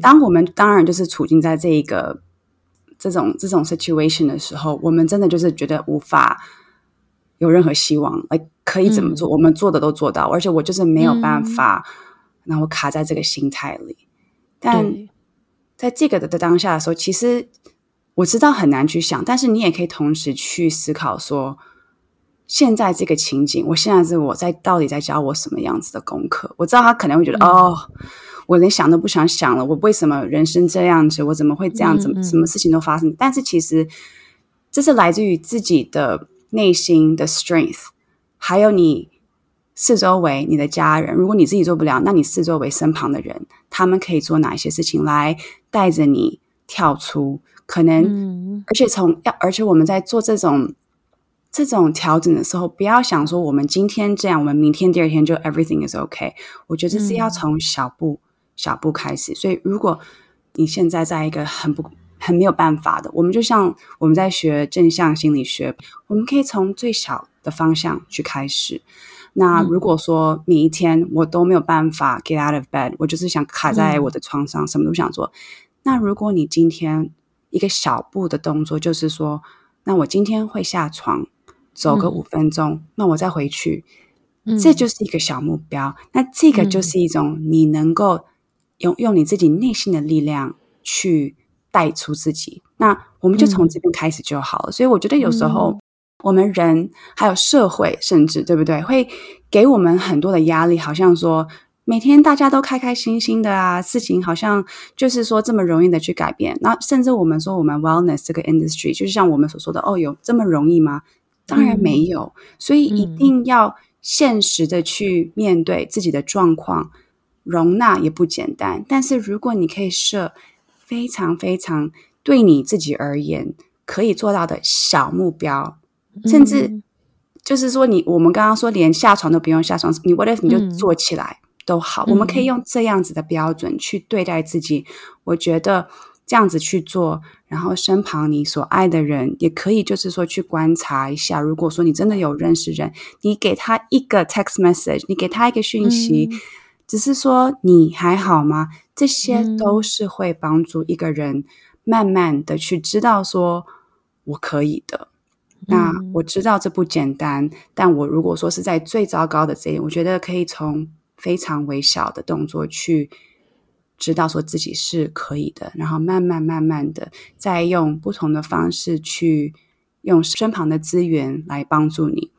当我们当然就是处境在这一个这种这种 situation 的时候，我们真的就是觉得无法有任何希望，来可以怎么做？我们做的都做到，而且我就是没有办法，然后卡在这个心态里。但在这个的当下的时候，其实我知道很难去想，但是你也可以同时去思考说，现在这个情景，我现在是我在到底在教我什么样子的功课？我知道他可能会觉得哦。我连想都不想想了，我为什么人生这样子？我怎么会这样子？什么事情都发生？但是其实这是来自于自己的内心的 strength，还有你四周围你的家人。如果你自己做不了，那你四周围身旁的人，他们可以做哪一些事情来带着你跳出？可能，而且从要，而且我们在做这种这种调整的时候，不要想说我们今天这样，我们明天第二天就 everything is okay。我觉得是要从小步。小步开始，所以如果你现在在一个很不很没有办法的，我们就像我们在学正向心理学，我们可以从最小的方向去开始。那如果说每一天我都没有办法 get out of bed，我就是想卡在我的床上，什么都不想做。那如果你今天一个小步的动作，就是说，那我今天会下床走个五分钟，那我再回去，这就是一个小目标。那这个就是一种你能够。用用你自己内心的力量去带出自己，那我们就从这边开始就好了。所以我觉得有时候我们人还有社会，甚至对不对，会给我们很多的压力，好像说每天大家都开开心心的啊，事情好像就是说这么容易的去改变。那甚至我们说我们 wellness 这个 industry，就是像我们所说的，哦，有这么容易吗？当然没有。所以一定要现实的去面对自己的状况。容纳也不简单，但是如果你可以设非常非常对你自己而言可以做到的小目标，甚至就是说你我们刚刚说连下床都不用下床，你 what if 你就坐起来都好，我们可以用这样子的标准去对待自己。我觉得这样子去做，然后身旁你所爱的人也可以，就是说去观察一下。如果说你真的有认识人，你给他一个 text message，你给他一个讯息。只是说你还好吗？这些都是会帮助一个人慢慢的去知道说我可以的。那我知道这不简单，但我如果说是在最糟糕的这一点，我觉得可以从非常微小的动作去知道说自己是可以的，然后慢慢慢慢的再用不同的方式去用身旁的资源来帮助你。